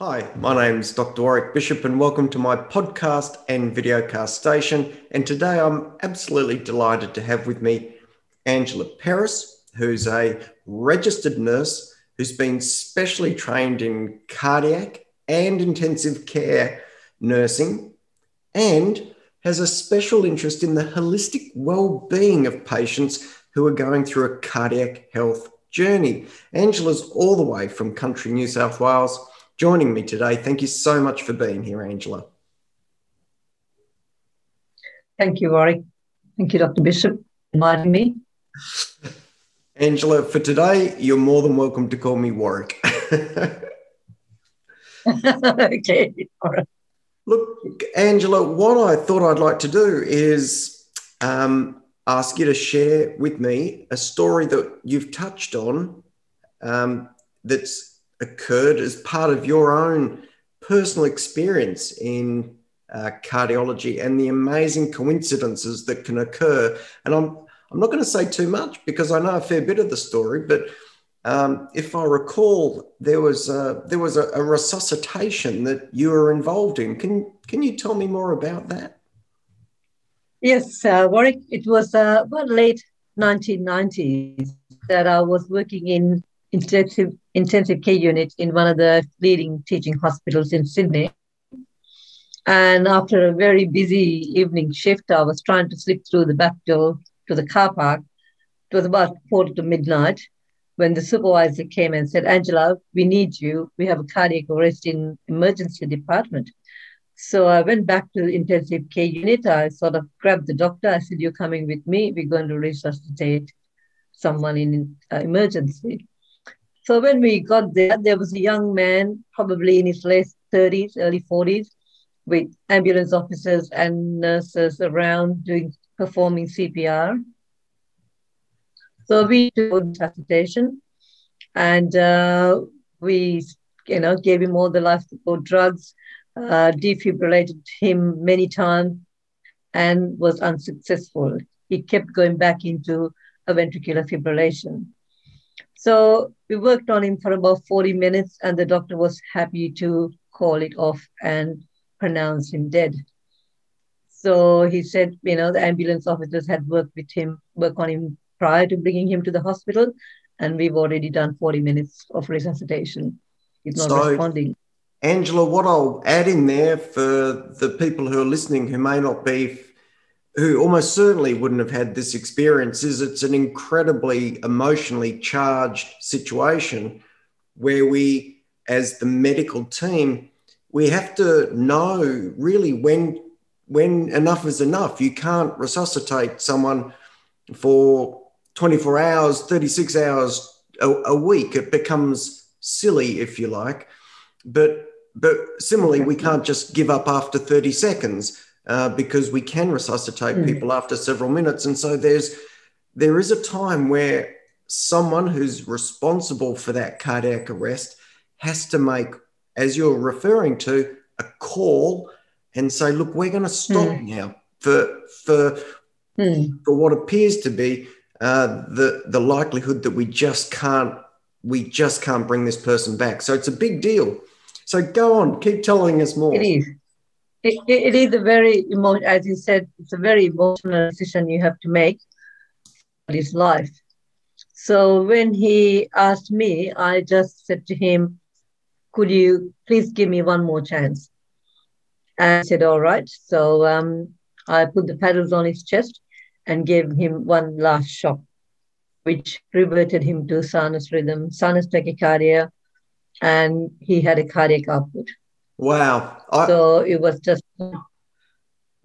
Hi, my name's Dr. Warwick Bishop, and welcome to my podcast and videocast station. And today I'm absolutely delighted to have with me Angela Peris, who's a registered nurse who's been specially trained in cardiac and intensive care nursing and has a special interest in the holistic well-being of patients who are going through a cardiac health journey. Angela's all the way from country New South Wales joining me today. Thank you so much for being here, Angela. Thank you, Warwick. Thank you, Dr. Bishop, inviting me. Angela, for today, you're more than welcome to call me Warwick. okay, all right. Look, Angela, what I thought I'd like to do is um, ask you to share with me a story that you've touched on um, that's occurred as part of your own personal experience in uh, cardiology and the amazing coincidences that can occur. And I'm I'm not going to say too much because I know a fair bit of the story, but um, if I recall, there was a, there was a, a, resuscitation that you were involved in. Can can you tell me more about that? Yes, uh, Warwick. It was uh, about late 1990s that I was working in intensive intensive care unit in one of the leading teaching hospitals in Sydney. And after a very busy evening shift, I was trying to slip through the back door to the car park. It was about quarter to midnight when the supervisor came and said, Angela, we need you. We have a cardiac arrest in emergency department. So I went back to the intensive care unit. I sort of grabbed the doctor. I said, You're coming with me. We're going to resuscitate someone in uh, emergency. So when we got there, there was a young man, probably in his late 30s, early 40s, with ambulance officers and nurses around doing performing CPR. So we did resuscitation and uh, we, you know, gave him all the life support drugs, uh, defibrillated him many times and was unsuccessful. He kept going back into a ventricular fibrillation. So we worked on him for about 40 minutes, and the doctor was happy to call it off and pronounce him dead. So he said, you know, the ambulance officers had worked with him, work on him prior to bringing him to the hospital, and we've already done 40 minutes of resuscitation. He's not so, responding. Angela, what I'll add in there for the people who are listening who may not be who almost certainly wouldn't have had this experience is it's an incredibly emotionally charged situation where we as the medical team we have to know really when when enough is enough. You can't resuscitate someone for 24 hours 36 hours a, a week. It becomes silly if you like. But but similarly we can't just give up after 30 seconds uh, because we can resuscitate mm. people after several minutes. And so there's there is a time where someone who's responsible for that cardiac arrest has to make, as you're referring to, a call and say, look, we're going to stop mm. now for for mm. for what appears to be uh, the the likelihood that we just can't we just can't bring this person back. So it's a big deal. So go on, keep telling us more. It is it, it is a very emo- as you said it's a very emotional decision you have to make his life. So when he asked me i just said to him could you please give me one more chance? And i said all right. So um, i put the paddles on his chest and gave him one last shock which reverted him to sinus rhythm sinus tachycardia and he had a cardiac output Wow. I, so it was just.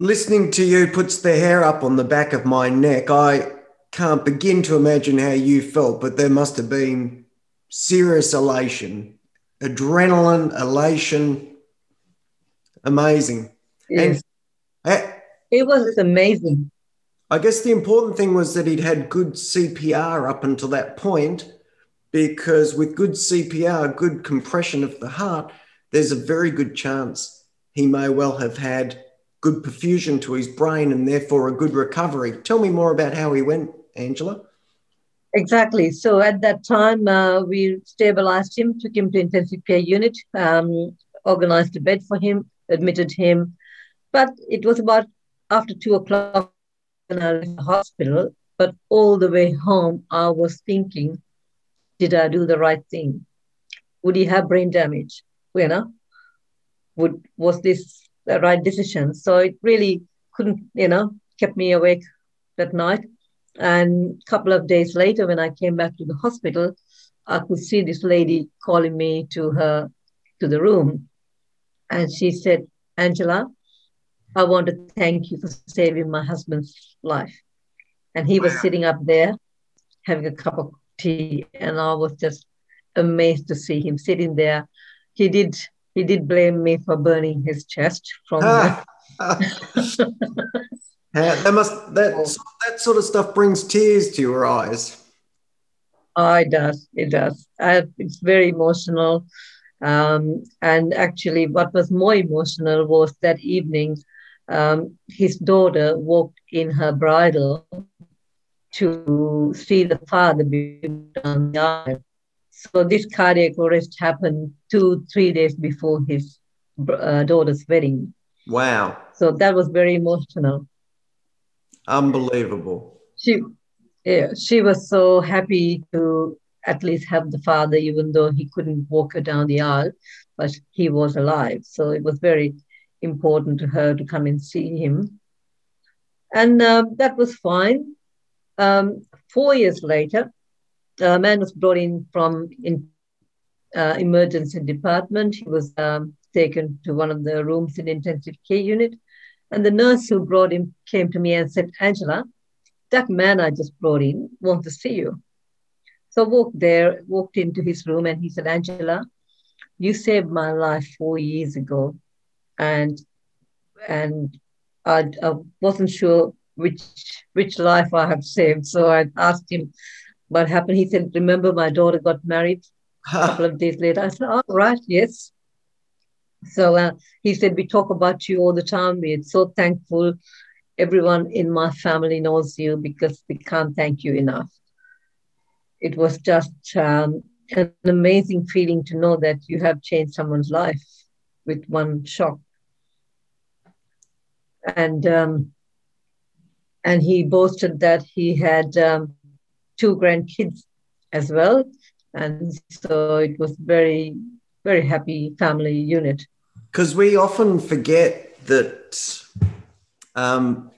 Listening to you puts the hair up on the back of my neck. I can't begin to imagine how you felt, but there must have been serious elation adrenaline, elation, amazing. Yes. And it was amazing. I guess the important thing was that he'd had good CPR up until that point, because with good CPR, good compression of the heart, there's a very good chance he may well have had good perfusion to his brain and therefore a good recovery. Tell me more about how he went, Angela. Exactly. So at that time, uh, we stabilized him, took him to intensive care unit, um, organized a bed for him, admitted him. But it was about after two o'clock when I left the hospital. But all the way home, I was thinking, did I do the right thing? Would he have brain damage? You know, would was this the right decision. So it really couldn't, you know, kept me awake that night. And a couple of days later, when I came back to the hospital, I could see this lady calling me to her to the room. And she said, Angela, I want to thank you for saving my husband's life. And he was sitting up there having a cup of tea, and I was just amazed to see him sitting there. He did he did blame me for burning his chest from. Ah. that must that oh. that sort of stuff brings tears to your eyes. Oh, it does. It does. I, it's very emotional. Um, and actually, what was more emotional was that evening, um, his daughter walked in her bridal to see the father be on the yard. So this cardiac arrest happened two, three days before his uh, daughter's wedding. Wow. So that was very emotional. Unbelievable. She, yeah, she was so happy to at least have the father, even though he couldn't walk her down the aisle, but he was alive. So it was very important to her to come and see him. And uh, that was fine. Um, four years later, a man was brought in from in uh, emergency department. He was um, taken to one of the rooms in intensive care unit. And the nurse who brought him came to me and said, Angela, that man I just brought in wants to see you. So I walked there, walked into his room, and he said, Angela, you saved my life four years ago. And and I, I wasn't sure which which life I have saved. So I asked him, what happened? He said, Remember, my daughter got married a couple of days later. I said, All oh, right, yes. So uh, he said, We talk about you all the time. We're so thankful. Everyone in my family knows you because we can't thank you enough. It was just um, an amazing feeling to know that you have changed someone's life with one shock. And um, and he boasted that he had um, two grandkids as well. And so it was very, very happy family unit. Because we often forget that um,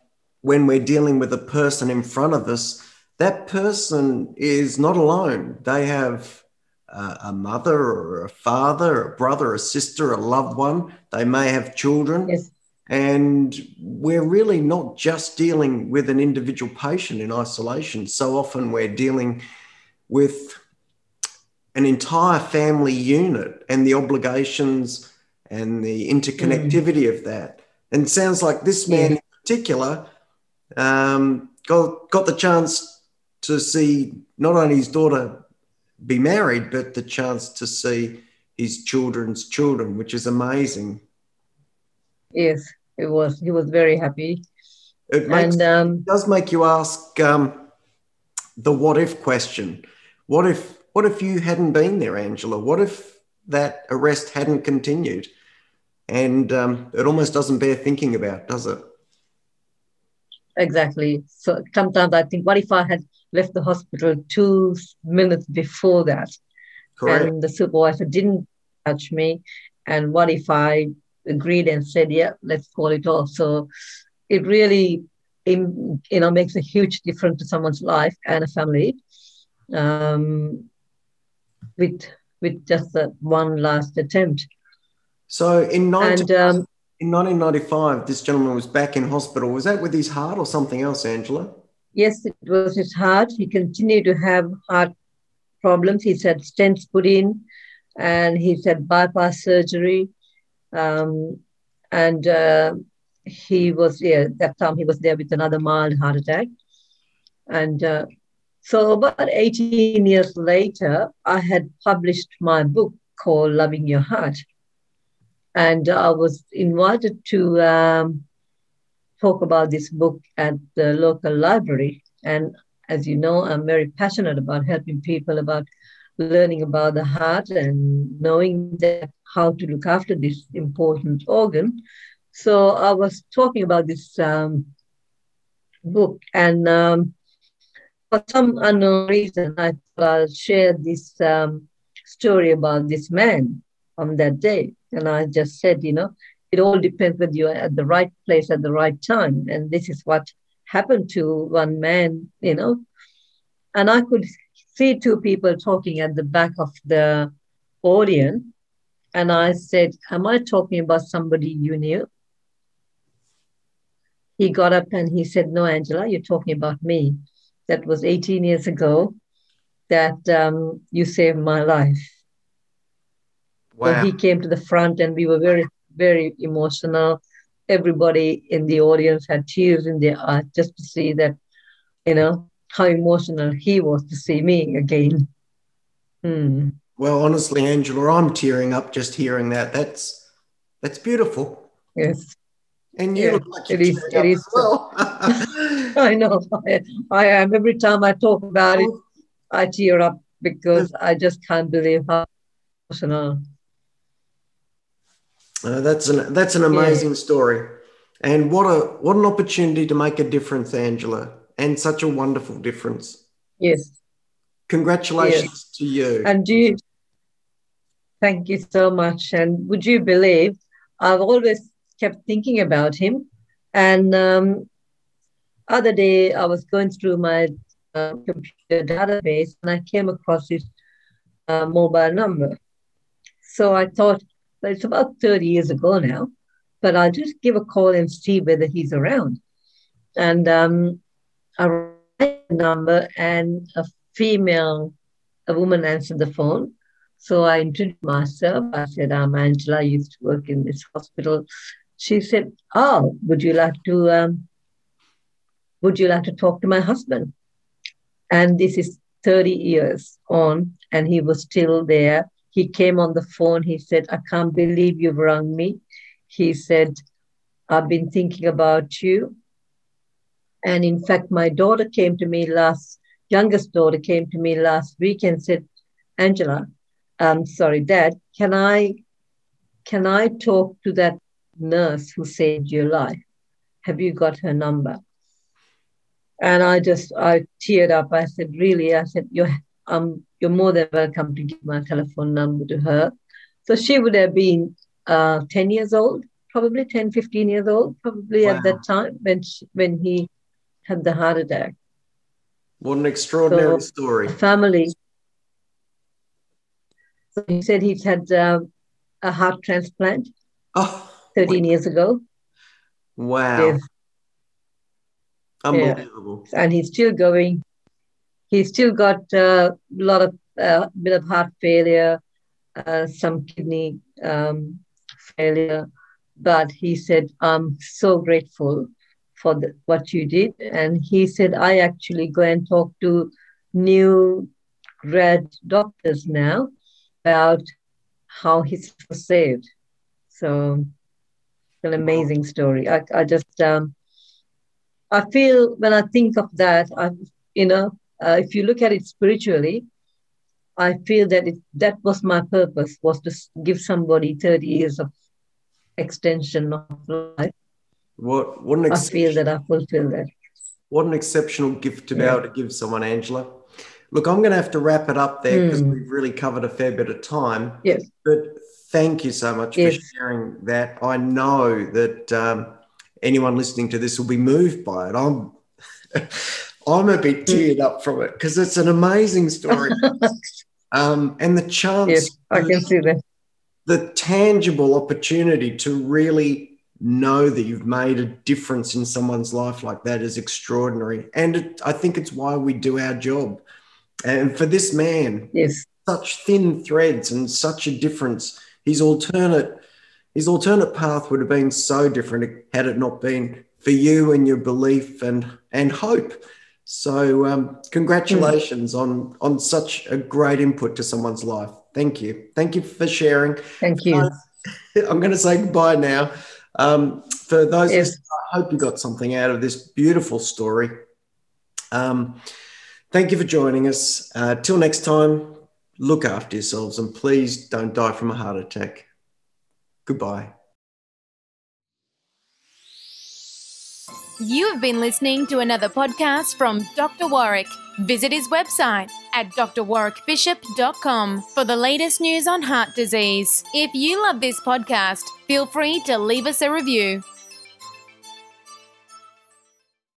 when we're dealing with a person in front of us, that person is not alone. They have uh, a mother or a father, a brother, a sister, a loved one. They may have children. Yes. And we're really not just dealing with an individual patient in isolation. So often we're dealing with an entire family unit and the obligations and the interconnectivity mm. of that. And sounds like this man yeah. in particular um, got, got the chance to see not only his daughter be married, but the chance to see his children's children, which is amazing. Yes, it was. He was very happy. It, makes, and, um, it does make you ask um, the what if question. What if what if you hadn't been there, Angela? What if that arrest hadn't continued? And um, it almost doesn't bear thinking about, does it? Exactly. So sometimes I think, what if I had left the hospital two minutes before that, Correct. and the supervisor didn't touch me? And what if I agreed and said, yeah, let's call it off. So it really, you know, makes a huge difference to someone's life and a family um, with with just that one last attempt. So in, 19, and, um, in 1995, this gentleman was back in hospital. Was that with his heart or something else, Angela? Yes, it was his heart. He continued to have heart problems. He's had stents put in. and he said bypass surgery. Um, and uh, he was, yeah, that time he was there with another mild heart attack. And uh, so about 18 years later, I had published my book called Loving Your Heart. And I was invited to um, talk about this book at the local library. And as you know, I'm very passionate about helping people, about learning about the heart and knowing that how to look after this important organ. So I was talking about this um, book, and um, for some unknown reason, I thought I'll share this um, story about this man on that day. And I just said, you know, it all depends whether you're at the right place at the right time. And this is what happened to one man, you know. And I could see two people talking at the back of the audience. And I said, Am I talking about somebody you knew? He got up and he said, No, Angela, you're talking about me. That was 18 years ago that um, you saved my life. Wow. So he came to the front and we were very, very emotional. Everybody in the audience had tears in their eyes just to see that, you know, how emotional he was to see me again. Hmm. Well, honestly, Angela, I'm tearing up just hearing that. That's that's beautiful. Yes. And you yeah, look like it is. It is. Well. I know. I, I am. Every time I talk about it, I tear up because I just can't believe how emotional. Uh, that's an that's an amazing yeah. story, and what a what an opportunity to make a difference, Angela and such a wonderful difference. Yes. Congratulations yes. to you. And you, thank you so much. And would you believe, I've always kept thinking about him. And um, other day, I was going through my uh, computer database and I came across his uh, mobile number. So I thought, well, it's about 30 years ago now, but I'll just give a call and see whether he's around. And um, a number and a female, a woman answered the phone. So I introduced myself. I said, I'm Angela. I used to work in this hospital. She said, Oh, would you like to um, would you like to talk to my husband? And this is 30 years on, and he was still there. He came on the phone. He said, I can't believe you've rung me. He said, I've been thinking about you. And in fact, my daughter came to me last, youngest daughter came to me last week and said, Angela, um, sorry, Dad, can I can I talk to that nurse who saved your life? Have you got her number? And I just I teared up. I said, really? I said, you're um you're more than welcome to give my telephone number to her. So she would have been uh, 10 years old, probably 10, 15 years old, probably wow. at that time when she, when he had the heart attack. What an extraordinary so, story. Family. So he said he's had uh, a heart transplant oh, 13 wait. years ago. Wow. Yes. Unbelievable. Yeah. And he's still going. He's still got uh, a lot of uh, bit of heart failure, uh, some kidney um, failure, but he said, "I'm so grateful for the, what you did. And he said, I actually go and talk to new grad doctors now about how he's saved. So an amazing story. I, I just, um, I feel when I think of that, I, you know, uh, if you look at it spiritually, I feel that it, that was my purpose was to give somebody 30 years of extension of life what what an I feel that I fulfilled that. What an exceptional gift to be able to give someone, Angela. Look, I'm going to have to wrap it up there because mm. we've really covered a fair bit of time. Yes. But thank you so much yes. for sharing that. I know that um, anyone listening to this will be moved by it. I'm I'm a bit teared up from it because it's an amazing story. um, and the chance, yes, I can see that. The tangible opportunity to really know that you've made a difference in someone's life like that is extraordinary. And it, I think it's why we do our job. And for this man, yes, such thin threads and such a difference. His alternate his alternate path would have been so different had it not been for you and your belief and and hope. So um, congratulations mm. on on such a great input to someone's life. Thank you. Thank you for sharing. Thank you. I'm going to say goodbye now. Um, for those, yes. I hope you got something out of this beautiful story. Um, thank you for joining us. Uh, till next time, look after yourselves and please don't die from a heart attack. Goodbye. You have been listening to another podcast from Dr. Warwick. Visit his website at drwarwickbishop.com for the latest news on heart disease. If you love this podcast, feel free to leave us a review.